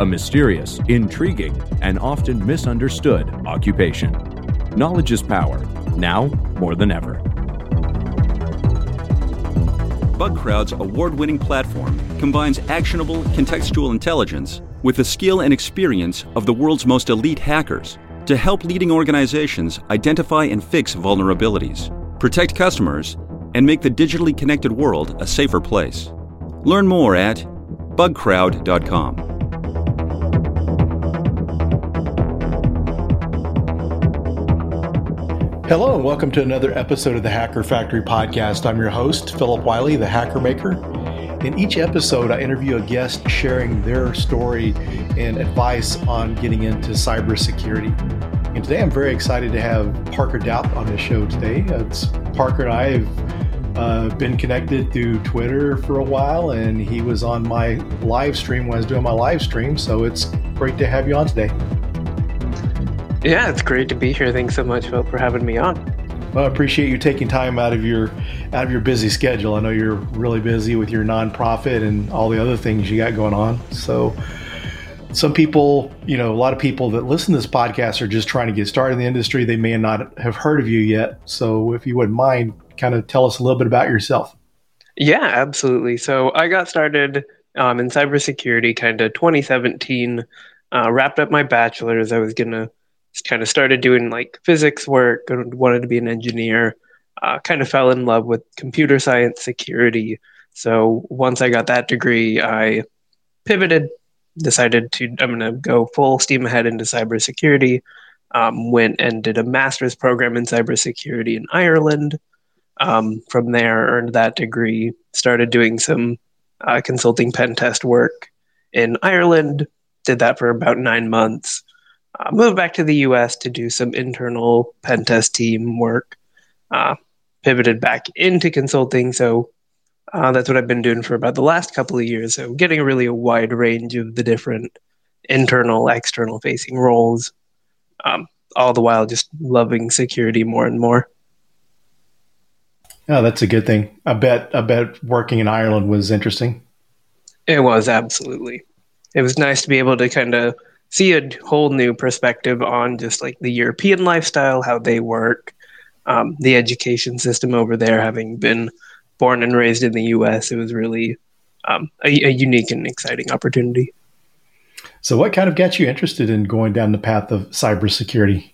a mysterious, intriguing, and often misunderstood occupation. Knowledge is power, now more than ever. BugCrowd's award winning platform combines actionable contextual intelligence with the skill and experience of the world's most elite hackers to help leading organizations identify and fix vulnerabilities, protect customers, and make the digitally connected world a safer place. Learn more at bugcrowd.com. Hello, and welcome to another episode of the Hacker Factory podcast. I'm your host, Philip Wiley, the Hacker Maker. In each episode, I interview a guest sharing their story and advice on getting into cybersecurity. And today I'm very excited to have Parker Dauth on the show today. It's Parker and I have uh, been connected through Twitter for a while, and he was on my live stream when I was doing my live stream. So it's great to have you on today. Yeah, it's great to be here. Thanks so much, Phil, for having me on. Well, I appreciate you taking time out of your out of your busy schedule. I know you're really busy with your nonprofit and all the other things you got going on. So, some people, you know, a lot of people that listen to this podcast are just trying to get started in the industry. They may not have heard of you yet. So, if you wouldn't mind, kind of tell us a little bit about yourself. Yeah, absolutely. So, I got started um, in cybersecurity kind of 2017. Uh, wrapped up my bachelor's. I was gonna kind of started doing like physics work and wanted to be an engineer. Uh, kind of fell in love with computer science security. So once I got that degree, I pivoted, decided to I'm going to go full steam ahead into cybersecurity. Um, went and did a master's program in cybersecurity in Ireland. Um, from there, earned that degree. Started doing some uh, consulting pen test work in Ireland. Did that for about nine months uh, moved back to the US to do some internal pen test team work. Uh, pivoted back into consulting. So uh, that's what I've been doing for about the last couple of years. So getting really a wide range of the different internal, external facing roles. Um, all the while just loving security more and more. Oh, that's a good thing. I bet. I bet working in Ireland was interesting. It was absolutely. It was nice to be able to kind of see a whole new perspective on just like the European lifestyle, how they work, um, the education system over there. Having been born and raised in the U.S., it was really um, a, a, unique and exciting opportunity. So, what kind of got you interested in going down the path of cybersecurity?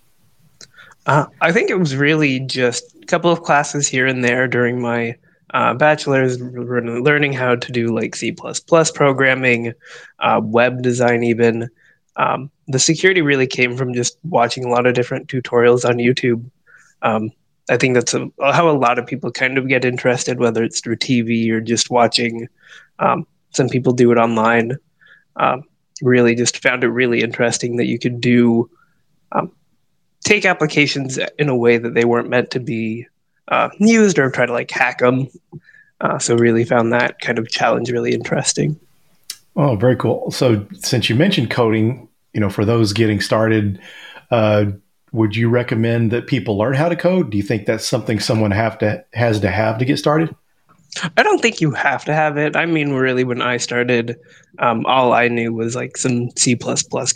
Uh, I think it was really just a couple of classes here and there during my uh, bachelor's, learning how to do like C programming, uh, web design, even um, the security really came from just watching a lot of different tutorials on YouTube. Um, I think that's a, how a lot of people kind of get interested, whether it's through TV or just watching. Um, some people do it online. Um, really, just found it really interesting that you could do um, take applications in a way that they weren't meant to be uh, used or try to like hack them. Uh, so, really found that kind of challenge really interesting. Oh, very cool. So, since you mentioned coding, you know, for those getting started, uh, would you recommend that people learn how to code? Do you think that's something someone have to has to have to get started? I don't think you have to have it. I mean, really, when I started, um, all I knew was like some C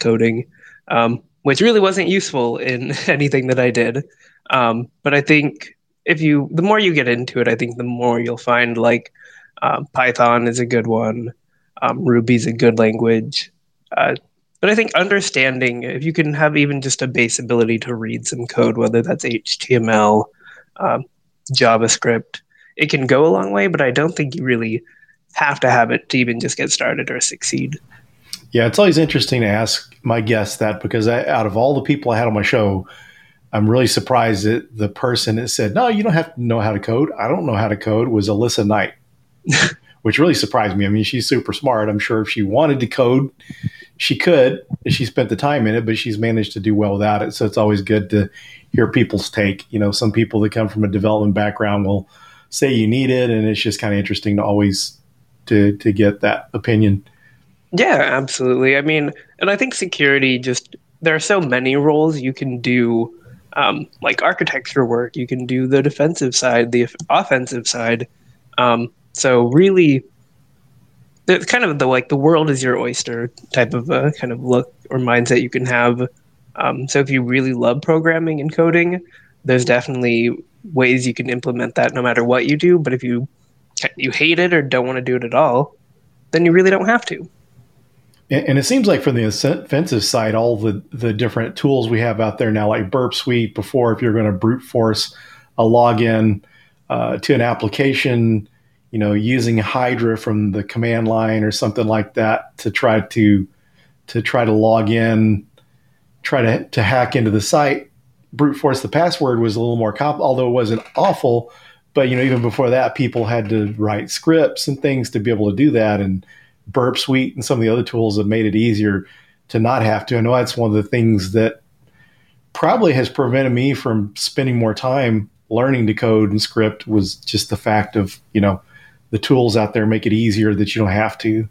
coding, um, which really wasn't useful in anything that I did. Um, but I think if you, the more you get into it, I think the more you'll find like uh, Python is a good one. Um, Ruby's a good language. Uh, but I think understanding, if you can have even just a base ability to read some code, whether that's HTML, um, JavaScript, it can go a long way. But I don't think you really have to have it to even just get started or succeed. Yeah, it's always interesting to ask my guests that because I, out of all the people I had on my show, I'm really surprised that the person that said, "No, you don't have to know how to code. I don't know how to code." Was Alissa Knight. which really surprised me. I mean, she's super smart. I'm sure if she wanted to code, she could she spent the time in it, but she's managed to do well without it. So it's always good to hear people's take. You know, some people that come from a development background will say you need it, and it's just kind of interesting to always to to get that opinion. Yeah, absolutely. I mean, and I think security just there are so many roles you can do um, like architecture work. You can do the defensive side, the offensive side. Um, so really, it's kind of the like the world is your oyster type of a kind of look or mindset you can have. Um, so if you really love programming and coding, there's definitely ways you can implement that no matter what you do. But if you you hate it or don't want to do it at all, then you really don't have to. And it seems like from the offensive side, all the, the different tools we have out there now, like Burp Suite, before if you're going to brute force a login uh, to an application, you know, using Hydra from the command line or something like that to try to to try to log in, try to to hack into the site. Brute force the password was a little more comp, although it wasn't awful. But you know, even before that, people had to write scripts and things to be able to do that, and Burp Suite and some of the other tools have made it easier to not have to. I know that's one of the things that probably has prevented me from spending more time learning to code and script was just the fact of, you know, the tools out there make it easier that you don't have to.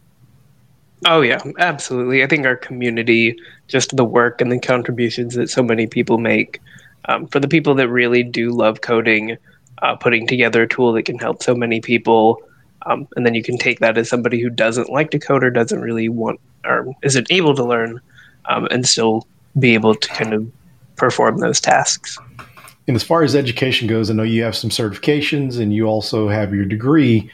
Oh yeah, absolutely. I think our community, just the work and the contributions that so many people make, um, for the people that really do love coding, uh, putting together a tool that can help so many people um, and then you can take that as somebody who doesn't like to code or doesn't really want or isn't able to learn um, and still be able to kind of perform those tasks. And as far as education goes, I know you have some certifications and you also have your degree.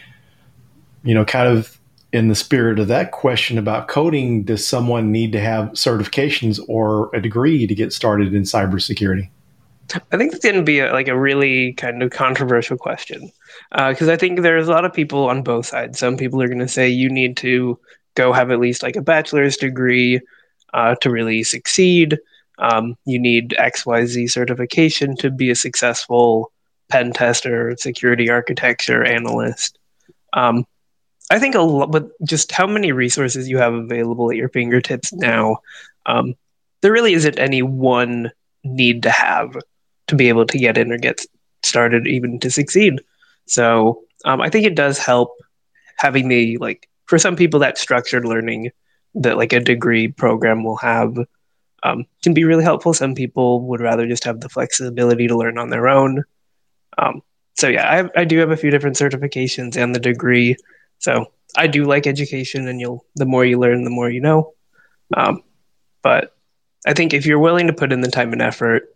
You know, kind of in the spirit of that question about coding, does someone need to have certifications or a degree to get started in cybersecurity? I think it's going to be a, like a really kind of controversial question because uh, I think there's a lot of people on both sides. Some people are going to say you need to go have at least like a bachelor's degree uh, to really succeed. Um, you need XYZ certification to be a successful pen tester, security architecture analyst. Um, I think a lot, but just how many resources you have available at your fingertips now, um, there really isn't any one need to have to be able to get in or get started, even to succeed. So um, I think it does help having the like for some people that structured learning that like a degree program will have um, can be really helpful. Some people would rather just have the flexibility to learn on their own. Um, so yeah, I, I do have a few different certifications and the degree. So I do like education, and you'll the more you learn, the more you know. Um, but I think if you're willing to put in the time and effort,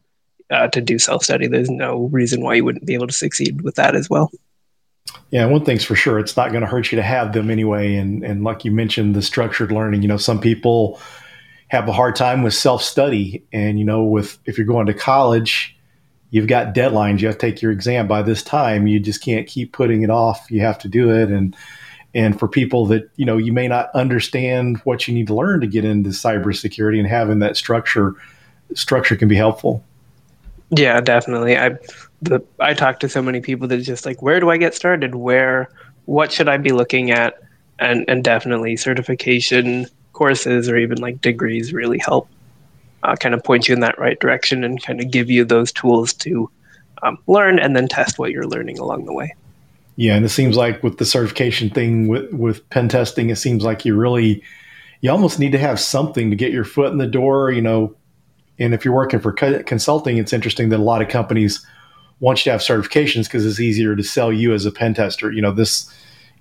uh, to do self study, there's no reason why you wouldn't be able to succeed with that as well. Yeah, one thing's for sure, it's not going to hurt you to have them anyway. And and like you mentioned, the structured learning. You know, some people have a hard time with self study, and you know, with if you're going to college, you've got deadlines. You have to take your exam by this time. You just can't keep putting it off. You have to do it. And and for people that you know, you may not understand what you need to learn to get into cybersecurity, and having that structure structure can be helpful. Yeah, definitely. I the I talk to so many people that just like, where do I get started? Where what should I be looking at? And and definitely certification courses or even like degrees really help uh, kind of point you in that right direction and kind of give you those tools to um, learn and then test what you're learning along the way. Yeah, and it seems like with the certification thing with with pen testing, it seems like you really you almost need to have something to get your foot in the door. You know, and if you're working for consulting, it's interesting that a lot of companies want you to have certifications because it's easier to sell you as a pen tester. You know, this,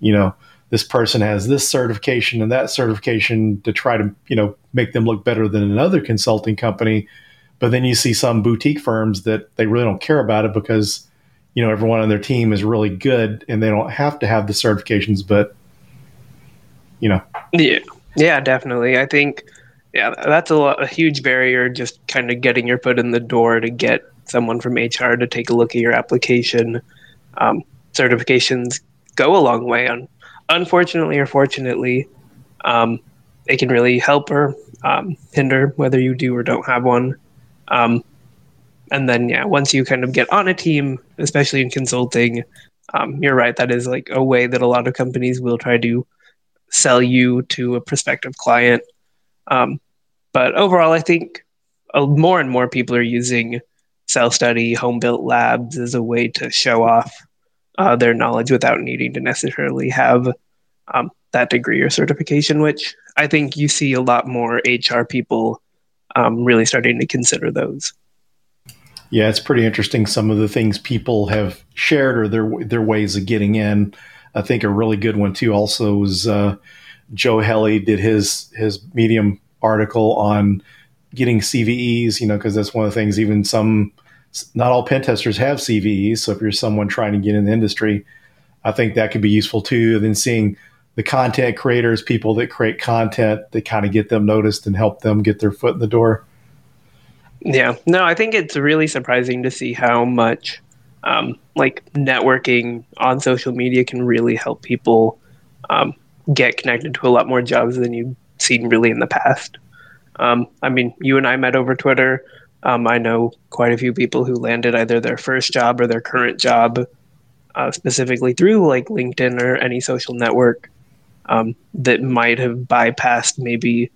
you know, this person has this certification and that certification to try to, you know, make them look better than another consulting company. But then you see some boutique firms that they really don't care about it because, you know, everyone on their team is really good and they don't have to have the certifications, but, you know. Yeah. Yeah, definitely. I think yeah, that's a, a huge barrier. Just kind of getting your foot in the door to get someone from HR to take a look at your application. Um, certifications go a long way. On unfortunately or fortunately, um, they can really help or um, hinder whether you do or don't have one. And then, yeah, once you kind of get on a team, especially in consulting, um, you're right. That is like a way that a lot of companies will try to sell you to a prospective client. Um, but overall, I think uh, more and more people are using self study, home built labs as a way to show off uh, their knowledge without needing to necessarily have um, that degree or certification, which I think you see a lot more HR people um, really starting to consider those. Yeah, it's pretty interesting. Some of the things people have shared or their their ways of getting in. I think a really good one too. Also was uh, Joe Helle did his his Medium article on getting CVEs. You know, because that's one of the things. Even some, not all pen testers have CVEs. So if you're someone trying to get in the industry, I think that could be useful too. And then seeing the content creators, people that create content, that kind of get them noticed and help them get their foot in the door. Yeah, no, I think it's really surprising to see how much um, like networking on social media can really help people um, get connected to a lot more jobs than you've seen really in the past. Um, I mean, you and I met over Twitter. Um, I know quite a few people who landed either their first job or their current job uh, specifically through like LinkedIn or any social network um, that might have bypassed maybe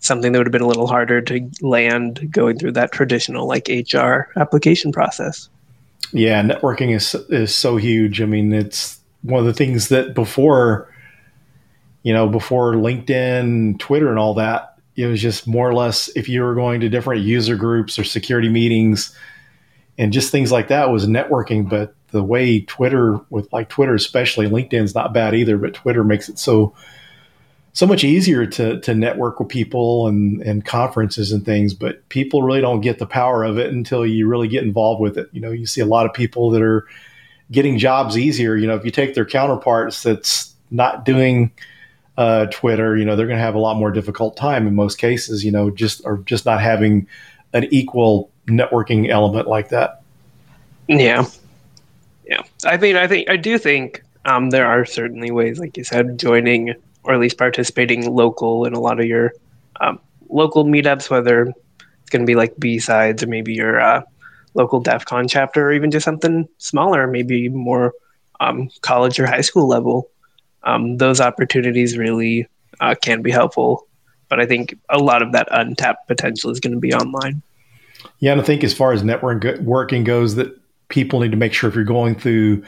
something that would have been a little harder to land going through that traditional like HR application process. Yeah, networking is is so huge. I mean, it's one of the things that before, you know, before LinkedIn, Twitter, and all that, it was just more or less if you were going to different user groups or security meetings and just things like that was networking. But the way Twitter, with like Twitter especially, LinkedIn's not bad either, but Twitter makes it so so much easier to to network with people and and conferences and things but people really don't get the power of it until you really get involved with it. You know you see a lot of people that are getting jobs easier. You know if you take their counterparts that's not doing uh, twitter you know they're going to have a lot more difficult time in most cases you know just or just not having an equal networking element like that. Yeah. Yeah. I mean i think i do think um, there are certainly ways like you said joining or at least participating local in a lot of your um, local meetups, whether it's going to be like B sides or maybe your uh, local DEF CON chapter or even just something smaller, maybe more um, college or high school level. Um, those opportunities really uh, can be helpful. But I think a lot of that untapped potential is going to be online. Yeah, and I think as far as networking goes, that people need to make sure if you're going through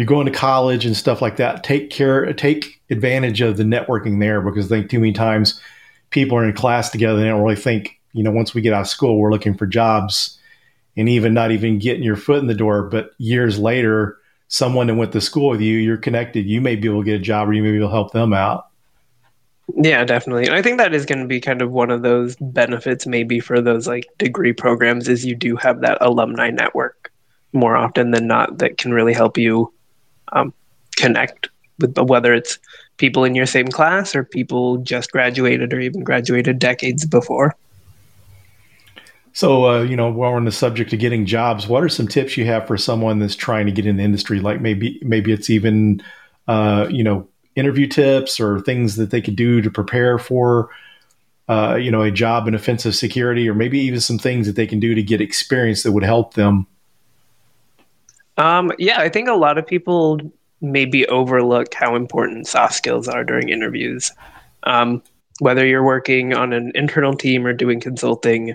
you're going to college and stuff like that, take care, take advantage of the networking there because I think too many times people are in class together and they don't really think, you know, once we get out of school, we're looking for jobs and even not even getting your foot in the door. But years later, someone that went to school with you, you're connected. You may be able to get a job or you may be able to help them out. Yeah, definitely. And I think that is going to be kind of one of those benefits maybe for those like degree programs is you do have that alumni network more often than not that can really help you um, connect with whether it's people in your same class or people just graduated or even graduated decades before. So, uh, you know, while we're on the subject of getting jobs, what are some tips you have for someone that's trying to get in the industry? Like maybe, maybe it's even, uh, you know, interview tips or things that they could do to prepare for, uh, you know, a job in offensive security, or maybe even some things that they can do to get experience that would help them um, yeah, I think a lot of people maybe overlook how important soft skills are during interviews. Um, whether you're working on an internal team or doing consulting,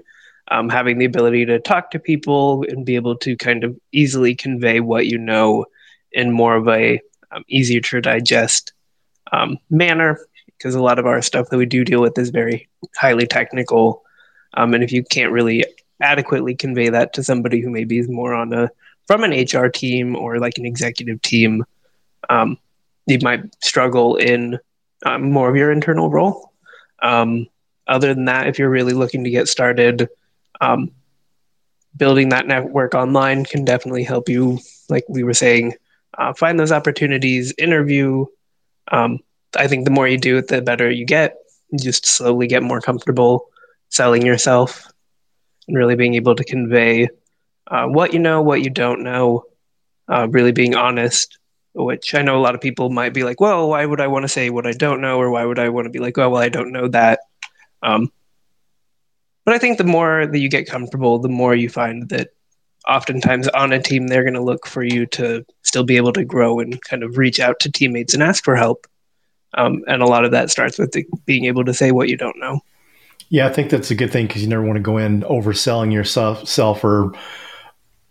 um, having the ability to talk to people and be able to kind of easily convey what you know in more of a um, easier to digest um, manner, because a lot of our stuff that we do deal with is very highly technical, um, and if you can't really adequately convey that to somebody who maybe is more on a from an HR team or like an executive team, um, you might struggle in um, more of your internal role. Um, other than that, if you're really looking to get started, um, building that network online can definitely help you. Like we were saying, uh, find those opportunities, interview. Um, I think the more you do it, the better you get. You just slowly get more comfortable selling yourself and really being able to convey uh, what you know, what you don't know, uh, really being honest. Which I know a lot of people might be like, well, why would I want to say what I don't know, or why would I want to be like, oh, well, I don't know that. Um, but I think the more that you get comfortable, the more you find that oftentimes on a team, they're going to look for you to still be able to grow and kind of reach out to teammates and ask for help. Um, and a lot of that starts with the, being able to say what you don't know. Yeah, I think that's a good thing because you never want to go in overselling yourself self or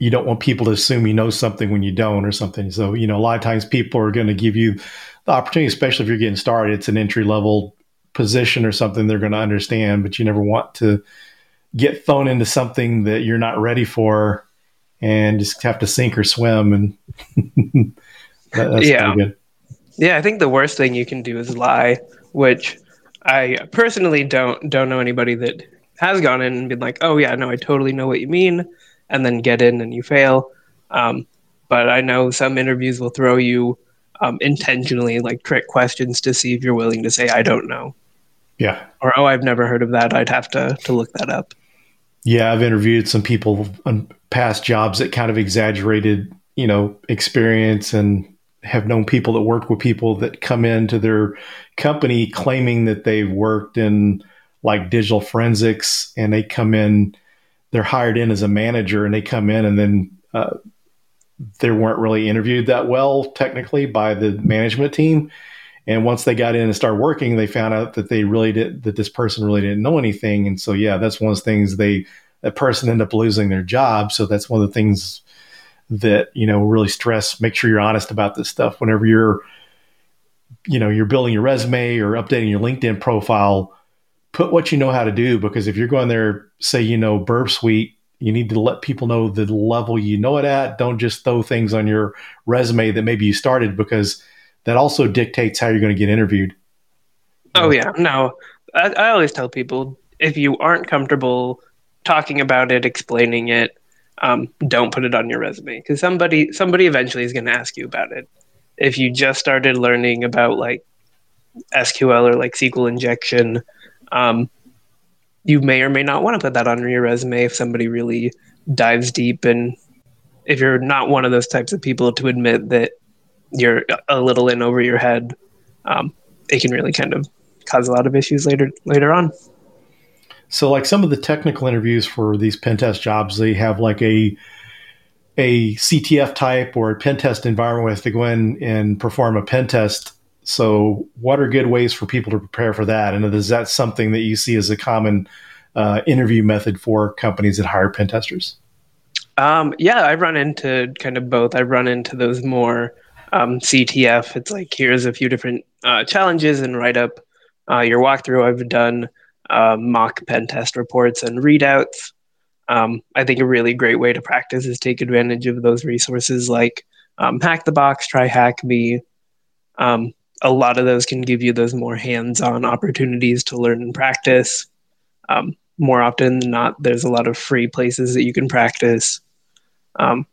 you don't want people to assume you know something when you don't or something. So, you know, a lot of times people are going to give you the opportunity, especially if you're getting started. It's an entry level position or something they're going to understand, but you never want to get thrown into something that you're not ready for and just have to sink or swim. And that's yeah. Yeah, I think the worst thing you can do is lie, which I personally don't don't know anybody that has gone in and been like, "Oh yeah, no, I totally know what you mean," and then get in and you fail. Um, but I know some interviews will throw you um, intentionally like trick questions to see if you're willing to say, "I don't know." Yeah. Or oh, I've never heard of that. I'd have to to look that up. Yeah, I've interviewed some people on past jobs that kind of exaggerated, you know, experience and have known people that work with people that come into their company claiming that they've worked in like digital forensics and they come in, they're hired in as a manager and they come in and then uh, they weren't really interviewed that well technically by the management team. And once they got in and started working, they found out that they really did that this person really didn't know anything. And so yeah, that's one of the things they that person ended up losing their job. So that's one of the things that, you know, really stress, make sure you're honest about this stuff whenever you're, you know, you're building your resume or updating your LinkedIn profile, put what you know how to do because if you're going there, say you know Burp Suite, you need to let people know the level you know it at. Don't just throw things on your resume that maybe you started because that also dictates how you're going to get interviewed. Oh yeah, no. I, I always tell people if you aren't comfortable talking about it, explaining it, um, don't put it on your resume because somebody somebody eventually is going to ask you about it. If you just started learning about like SQL or like SQL injection, um, you may or may not want to put that on your resume if somebody really dives deep and if you're not one of those types of people to admit that you're a little in over your head, um, it can really kind of cause a lot of issues later later on. So, like some of the technical interviews for these pen test jobs, they have like a a CTF type or a pen test environment where they go in and perform a pen test. So, what are good ways for people to prepare for that? And is that something that you see as a common uh, interview method for companies that hire pen testers? Um, yeah, I've run into kind of both. I've run into those more um, CTF. It's like here's a few different uh, challenges and write up uh, your walkthrough. I've done uh, mock pen test reports and readouts. Um, I think a really great way to practice is take advantage of those resources like um, Hack the Box, Try Hack Me. Um, a lot of those can give you those more hands-on opportunities to learn and practice. Um, more often than not, there's a lot of free places that you can practice. Um,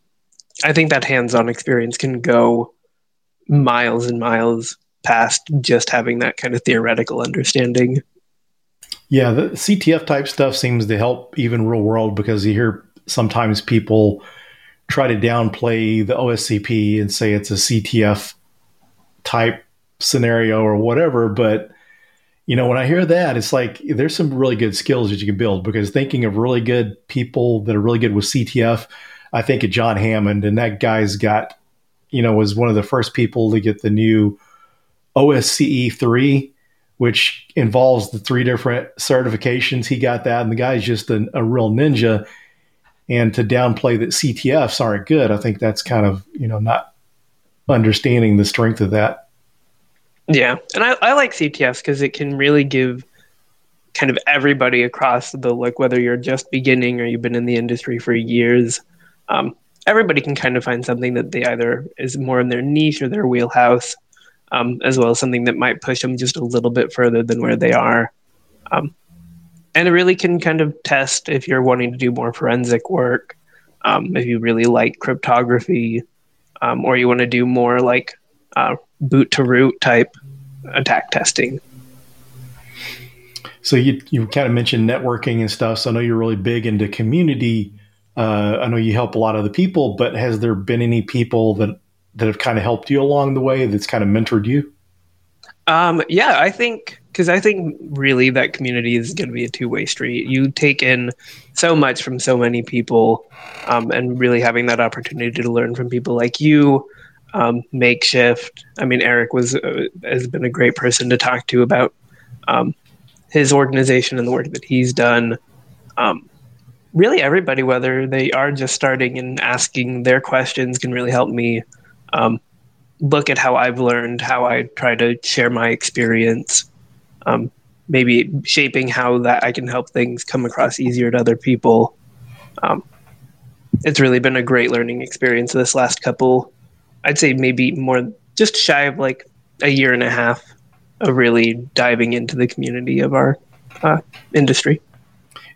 I think that hands-on experience can go miles and miles past just having that kind of theoretical understanding. Yeah, the CTF type stuff seems to help even real world because you hear sometimes people try to downplay the OSCP and say it's a CTF type scenario or whatever. But, you know, when I hear that, it's like there's some really good skills that you can build because thinking of really good people that are really good with CTF, I think of John Hammond, and that guy's got, you know, was one of the first people to get the new OSCE 3 which involves the three different certifications. He got that, and the guy's just a, a real ninja. And to downplay that CTFs aren't good, I think that's kind of you know not understanding the strength of that. Yeah, and I, I like CTFs because it can really give kind of everybody across the like whether you're just beginning or you've been in the industry for years. Um, everybody can kind of find something that they either is more in their niche or their wheelhouse um, as well as something that might push them just a little bit further than where they are. Um, and it really can kind of test if you're wanting to do more forensic work, um, if you really like cryptography, um, or you want to do more like uh, boot to root type attack testing. So you you kind of mentioned networking and stuff. So I know you're really big into community. Uh, I know you help a lot of the people, but has there been any people that that have kind of helped you along the way that's kind of mentored you? Um, yeah, I think because I think really that community is going to be a two way street. You take in so much from so many people, um, and really having that opportunity to learn from people like you, um, makeshift. I mean, Eric was uh, has been a great person to talk to about um, his organization and the work that he's done. Um, really, everybody, whether they are just starting and asking their questions, can really help me um, look at how I've learned, how I try to share my experience, um, maybe shaping how that I can help things come across easier to other people. Um, it's really been a great learning experience this last couple. I'd say maybe more just shy of like a year and a half of really diving into the community of our uh, industry.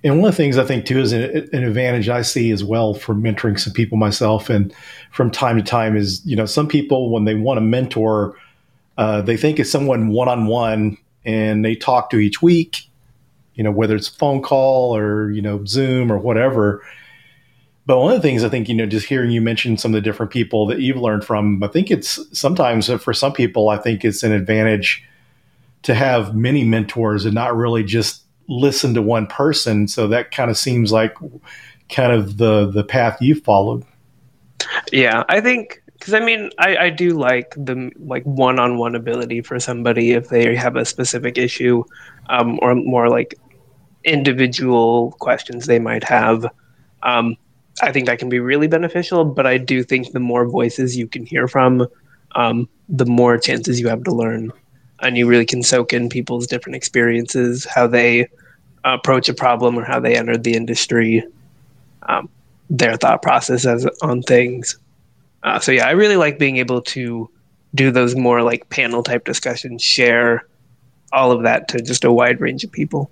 And one of the things I think too is an, an, advantage I see as well for mentoring some people myself, and from time to time is you know some people when they want to mentor, uh, they think it's someone one on one, and they talk to each week, you know whether it's phone call or you know Zoom or whatever. But one of the things I think you know just hearing you mention some of the different people that you've learned from, I think it's sometimes for some people I think it's an advantage to have many mentors and not really just listen to one person. So that kind of seems like kind of the the path you followed. Yeah, I think because I mean I, I do like the like one on one ability for somebody if they have a specific issue, um, or more like individual questions they might have. Um, I think that can be really beneficial, but I do think the more voices you can hear from, um, the more chances you have to learn and you really can soak in people's different experiences, how they approach a problem or how they entered the industry, um, their thought processes on things. Uh, so yeah, I really like being able to do those more like panel type discussions, share all of that to just a wide range of people.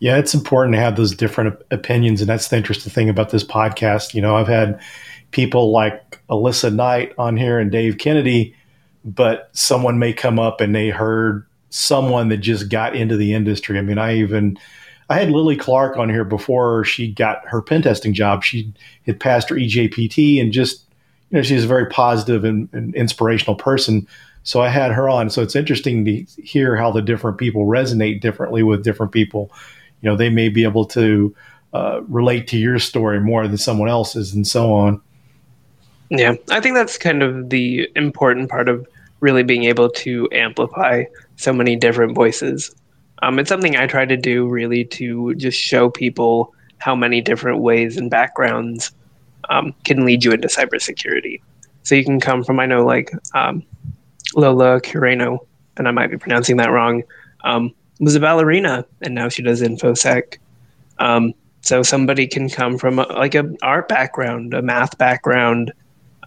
Yeah, it's important to have those different opinions, and that's the interesting thing about this podcast. You know, I've had people like Alissa Knight on here and Dave Kennedy but someone may come up and they heard someone that just got into the industry. I mean, I even I had Lily Clark on here before she got her pen testing job. She had passed her EJPT and just you know she's a very positive and, and inspirational person. So I had her on. So it's interesting to hear how the different people resonate differently with different people. You know, they may be able to uh, relate to your story more than someone else's, and so on. Yeah, I think that's kind of the important part of really being able to amplify so many different voices. Um, it's something I try to do really to just show people how many different ways and backgrounds um, can lead you into cybersecurity. So you can come from, I know, like um, Lola Cureno, and I might be pronouncing that wrong, um, was a ballerina, and now she does infosec. Um, so somebody can come from a, like an art background, a math background.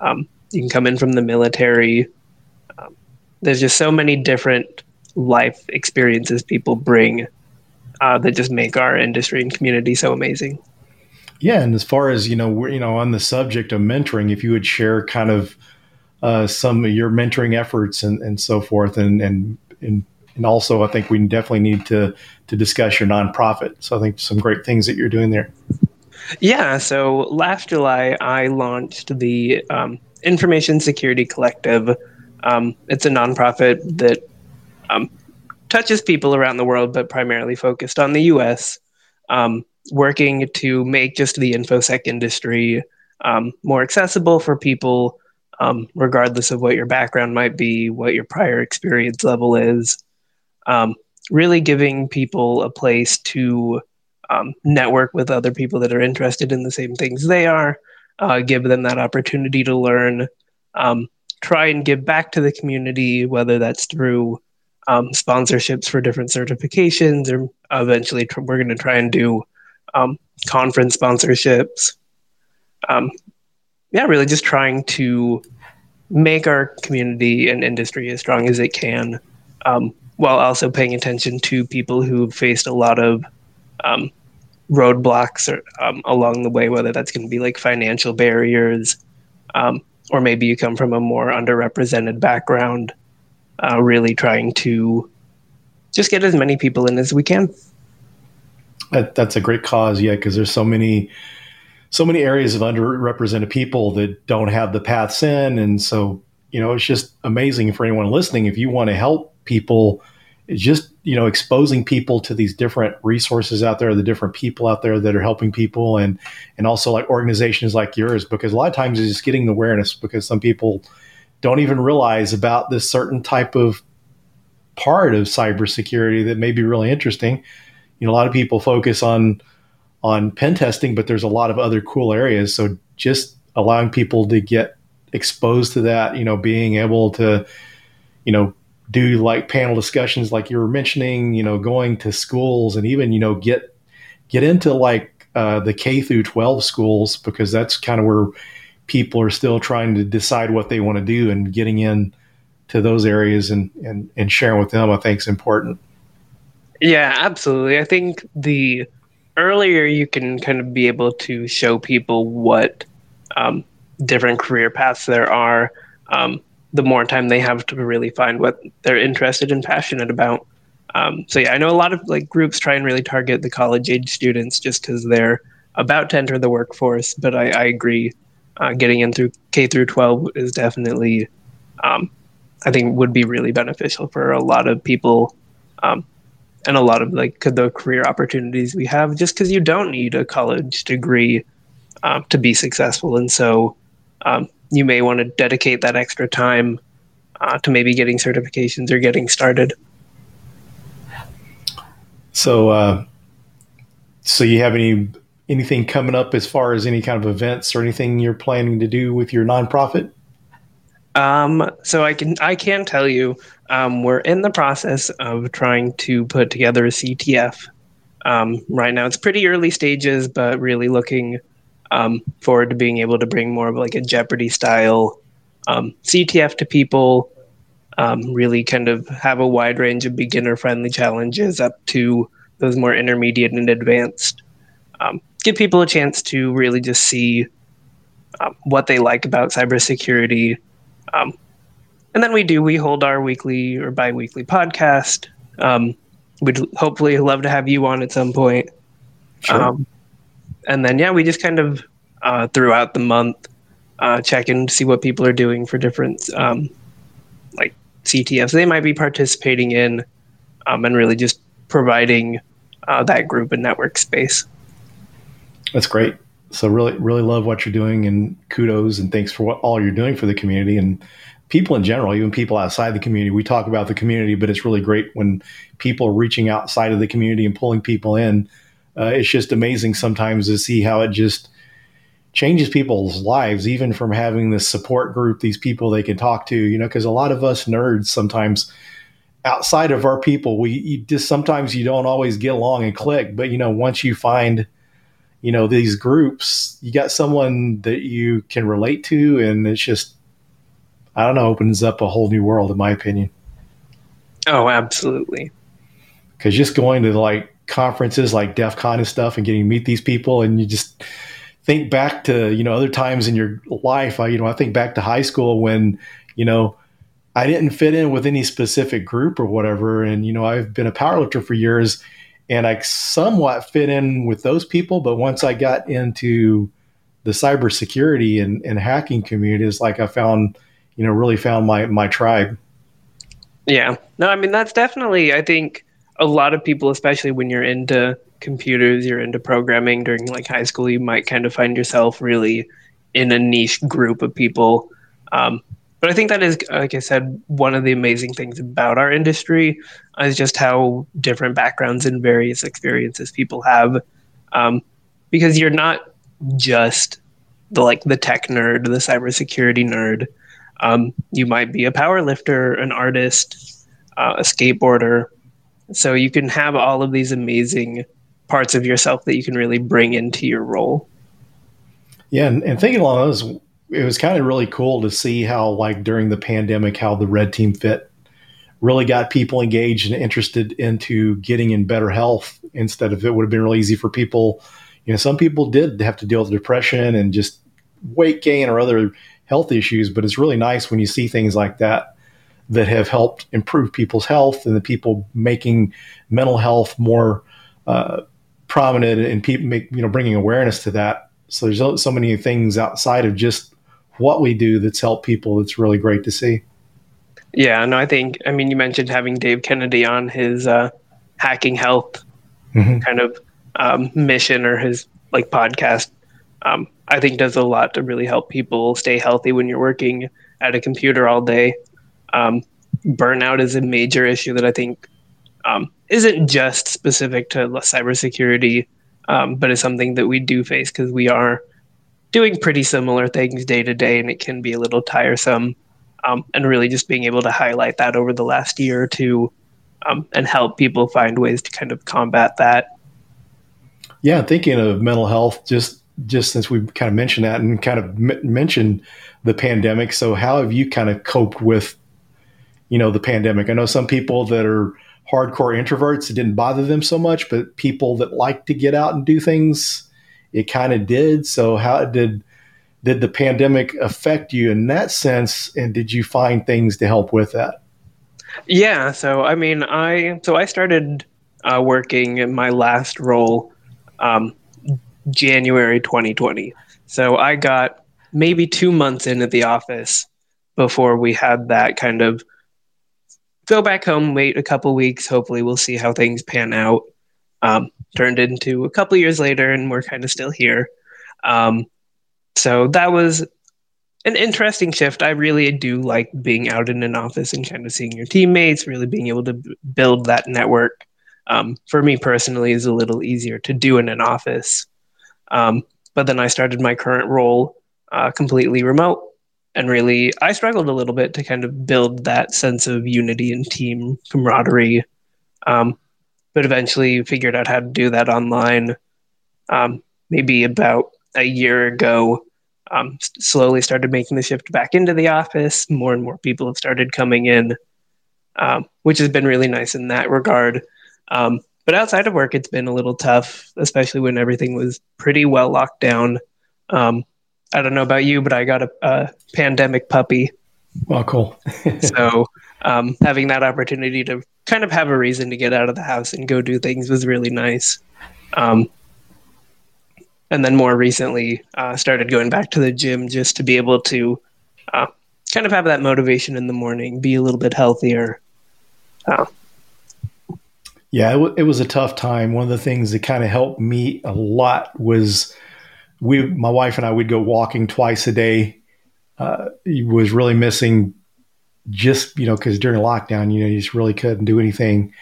Um, you can come in from the military there's just so many different life experiences people bring uh, that just make our industry and community so amazing. Yeah, and as far as you know, we're, you know, on the subject of mentoring, if you would share kind of uh, some of your mentoring efforts and, and so forth, and and and and also, I think we definitely need to to discuss your nonprofit. So I think some great things that you're doing there. Yeah. So last July, I launched the um, Information Security Collective um, it's a nonprofit that um, touches people around the world, but primarily focused on the U.S. Um, working to make just the infosec industry um, more accessible for people, um, regardless of what your background might be, what your prior experience level is. Um, really giving people a place to network with other people that are interested in the same things they are, uh, give them that opportunity to learn. Um, try and give back to the community, whether that's through um, sponsorships for different certifications, or eventually tr- we're going to try and do um, conference sponsorships. Um, yeah, really just trying to make our community and industry as strong as it can, um, while also paying attention to people who've faced a lot of um, roadblocks or, um, along the way, whether that's going to be like financial barriers, um, or maybe you come from a more underrepresented background, uh, really trying to just get as many people in as we can. That, that's a great cause, yeah, because there's so many, so many areas of underrepresented people that don't have the paths in, and so you know it's just amazing for anyone listening. If you want to help people, just you know exposing people to these different resources out there the different people out there that are helping people and and also like organizations like yours because a lot of times it's just getting the awareness because some people don't even realize about this certain type of part of cybersecurity that may be really interesting. You know a lot of people focus on on pen testing but there's a lot of other cool areas. So just allowing people to get exposed to that you know being able to you know do like panel discussions like you were mentioning, you know, going to schools and even, you know, get get into like uh, the K through 12 schools because that's kind of where people are still trying to decide what they want to do and getting in to those areas and, and, and sharing with them, I think is important. Yeah, absolutely. I think the earlier you can kind of be able to show people what um, different career paths there are, um, the more time they have to really find what they're interested and passionate about. Um, so yeah, I know a lot of like groups try and really target the college age students just because they're about to enter the workforce. But I, I agree, uh, getting in through K through 12 is definitely, um, I think, would be really beneficial for a lot of people, um, and a lot of like the career opportunities we have. Just because you don't need a college degree uh, to be successful, and so um, you may want to dedicate that extra time uh, to maybe getting certifications or getting started. So, uh, so you have any anything coming up as far as any kind of events or anything you're planning to do with your nonprofit? Um, so I can I can tell you um, we're in the process of trying to put together a CTF. Um, right now, it's pretty early stages, but really looking um, forward to being able to bring more of like a Jeopardy style um, CTF to people. Um, really kind of have a wide range of beginner friendly challenges up to those more intermediate and advanced. Um, give people a chance to really just see um, what they like about cybersecurity. Um, and then we do, we hold our weekly or bi weekly podcast. we'd hopefully love to have you on at some point. Sure and then yeah, we just kind of uh, throughout the month uh, check in to see what people are doing for different um, like CTFs they might be participating in, um, and really just providing uh, that group and network space. That's great. So really, really love what you're doing, and kudos and thanks for what all you're doing for the community and people in general, even people outside the community. We talk about the community, but it's really great when people are reaching outside of the community and pulling people in uh, it's just amazing sometimes to see how it just changes people's lives, even from having this support group, these people they can talk to, you know, because a lot of us nerds sometimes outside of our people, we just sometimes you don't always get along and click. But, you know, once you find, you know, these groups, you got someone that you can relate to, and it's just, I don't know, opens up a whole new world, in my opinion. Oh, absolutely. Because just going to like conferences like DEF CON and stuff and getting to meet these people and you just think back to, you know, other times in your life. I, you know, I think back to high school when, you know, I didn't fit in with any specific group or whatever. And, you know, I've been a powerlifter for years and I somewhat fit in with those people. But once I got into the cybersecurity and, and hacking communities, like I found, you know, really found my, my tribe. Yeah. No, I mean, that's definitely, I think, a lot of people, especially when you're into computers, you're into programming during like high school, you might kind of find yourself really in a niche group of people. Um, but I think that is, like I said, one of the amazing things about our industry is just how different backgrounds and various experiences people have. Um, because you're not just the like the tech nerd, the cybersecurity nerd. Um, you might be a power lifter, an artist, uh, a skateboarder, so you can have all of these amazing parts of yourself that you can really bring into your role. Yeah, and, and thinking along those, it was kind of really cool to see how, like during the pandemic, how the Red Team Fit really got people engaged and interested into getting in better health instead of it would have been really easy for people. You know, some people did have to deal with depression and just weight gain or other health issues, but it's really nice when you see things like that that have helped improve people's health and the people making mental health more uh, prominent and people make, you know bringing awareness to that. So there's so many things outside of just what we do that's helped people. That's really great to see. Yeah, no, I think I mean you mentioned having Dave Kennedy on his uh, hacking health mm-hmm. kind of um, mission or his like podcast. Um, I think does a lot to really help people stay healthy when you're working at a computer all day. Um, burnout is a major issue that I think um, isn't just specific to cybersecurity, um, but is something that we do face because we are doing pretty similar things day to day, and it can be a little tiresome. Um, and really, just being able to highlight that over the last year or two, um, and help people find ways to kind of combat that. Yeah, thinking of mental health, just just since we kind of mentioned that and kind of m- mentioned the pandemic. So, how have you kind of coped with, you know, the pandemic? I know some people that are hardcore introverts, it didn't bother them so much, but people that like to get out and do things, it kind of did. So, how did did the pandemic affect you in that sense, and did you find things to help with that? Yeah. So, I mean, I so I started uh, working in my last role. Um, January 2020. So I got maybe two months in at the office before we had that kind of go back home, wait a couple weeks. Hopefully, we'll see how things pan out. Um, turned into a couple years later, and we're kind of still here. Um, so that was an interesting shift. I really do like being out in an office and kind of seeing your teammates, really being able to b- build that network. Um, for me personally, is a little easier to do in an office. Um, but then I started my current role uh, completely remote. And really, I struggled a little bit to kind of build that sense of unity and team camaraderie. Um, but eventually figured out how to do that online. Um, maybe about a year ago, um, slowly started making the shift back into the office. More and more people have started coming in, um, which has been really nice in that regard. Um, but outside of work, it's been a little tough, especially when everything was pretty well locked down. I don't know about you, but I got a, a pandemic puppy. Well, cool. so um, having that opportunity to kind of have a reason to get out of the house and go do things was really nice. Um, and then more recently, uh, started going back to the gym just to be able to uh, kind of have that motivation in the morning, be a little bit healthier. Uh, yeah, it, w- it was a tough time. One of the things that kind of helped me a lot was we, my wife and I, would go walking twice a day. Uh, was really missing just, you know, because during lockdown, you know, you just really couldn't do anything.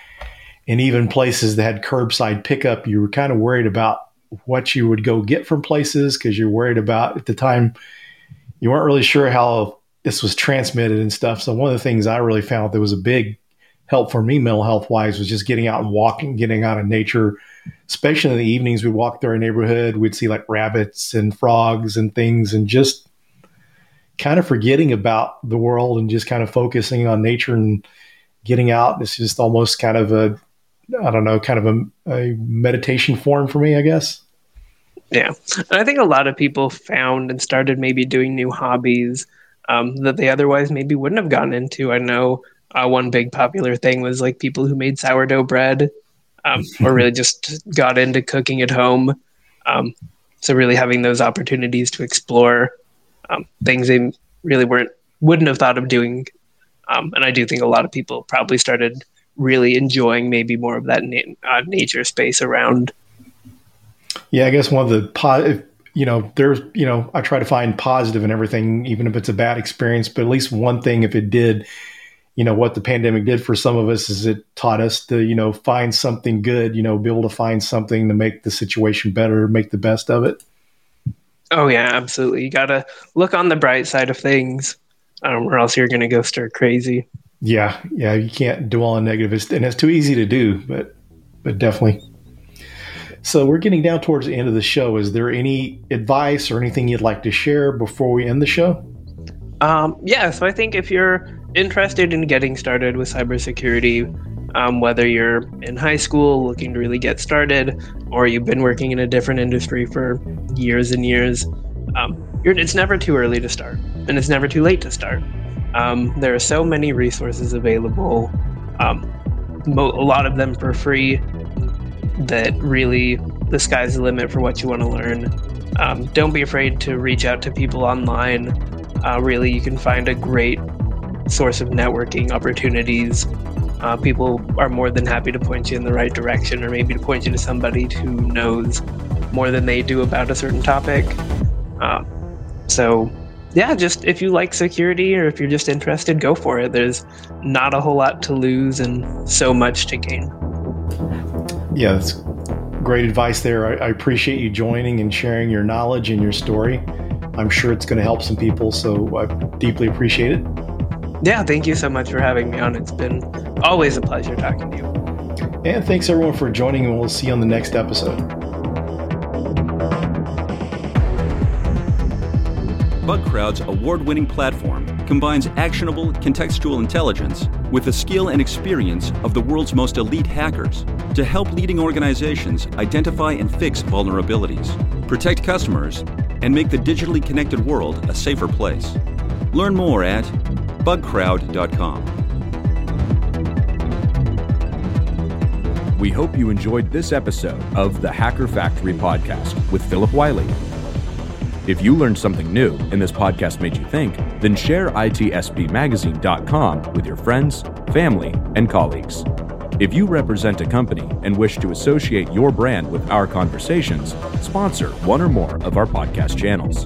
And even places that had curbside pickup, you were kind of worried about what you would go get from places because you're worried about at the time, you weren't really sure how this was transmitted and stuff. So one of the things I really found that was a big help for me mental health wise was just getting out and walking, getting out in nature. Especially in the evenings, we would walk through our neighborhood. We'd see like rabbits and frogs and things, and just kind of forgetting about the world and just kind of focusing on nature and getting out. It's just almost kind of a, I don't know, kind of a, a meditation form for me, I guess. Yeah. And I think a lot of people found and started maybe doing new hobbies um, that they otherwise maybe wouldn't have gotten into. I know uh, one big popular thing was like people who made sourdough bread um, or really just got into cooking at home. Um, so really having those opportunities to explore um, things they really weren't wouldn't have thought of doing. Um, and I do think a lot of people probably started really enjoying maybe more of that na- uh, nature space around. Yeah, I guess one of the po- you know, there's you know, I try to find positive in everything, even if it's a bad experience. But at least one thing, if it did, you know what the pandemic did for some of us is it taught us to you know find something good you know be able to find something to make the situation better make the best of it. Oh yeah absolutely. You gotta look on the bright side of things um, or else you're gonna go stir crazy. Yeah yeah you can't dwell on negative it's, and it's too easy to do but but definitely. So we're getting down towards the end of the show. Is there any advice or anything you'd like to share before we end the show? Um, yeah so i think if you're interested in getting started with cybersecurity, um, whether you're in high school looking to really get started, or you've been working in a different industry for years and years, um, it's never too early to start, and it's never too late to start. Um, there are so many resources available, um, mo- a lot of them for free, that really the sky's the limit for what you want to learn. Um, don't be afraid to reach out to people online. Uh, really, you can find a great source of networking opportunities. Uh, people are more than happy to point you in the right direction or maybe to point you to somebody who knows more than they do about a certain topic. Uh, so, yeah, just if you like security or if you're just interested, go for it. There's not a whole lot to lose and so much to gain. Yeah, that's great advice there. I, I appreciate you joining and sharing your knowledge and your story. I'm sure it's going to help some people, so I deeply appreciate it. Yeah, thank you so much for having me on. It's been always a pleasure talking to you. And thanks everyone for joining, and we'll see you on the next episode. Bugcrowd's award winning platform combines actionable contextual intelligence with the skill and experience of the world's most elite hackers to help leading organizations identify and fix vulnerabilities, protect customers, and make the digitally connected world a safer place. Learn more at bugcrowd.com. We hope you enjoyed this episode of the Hacker Factory podcast with Philip Wiley. If you learned something new and this podcast made you think, then share ITSPmagazine.com with your friends, family, and colleagues. If you represent a company and wish to associate your brand with our conversations, sponsor one or more of our podcast channels.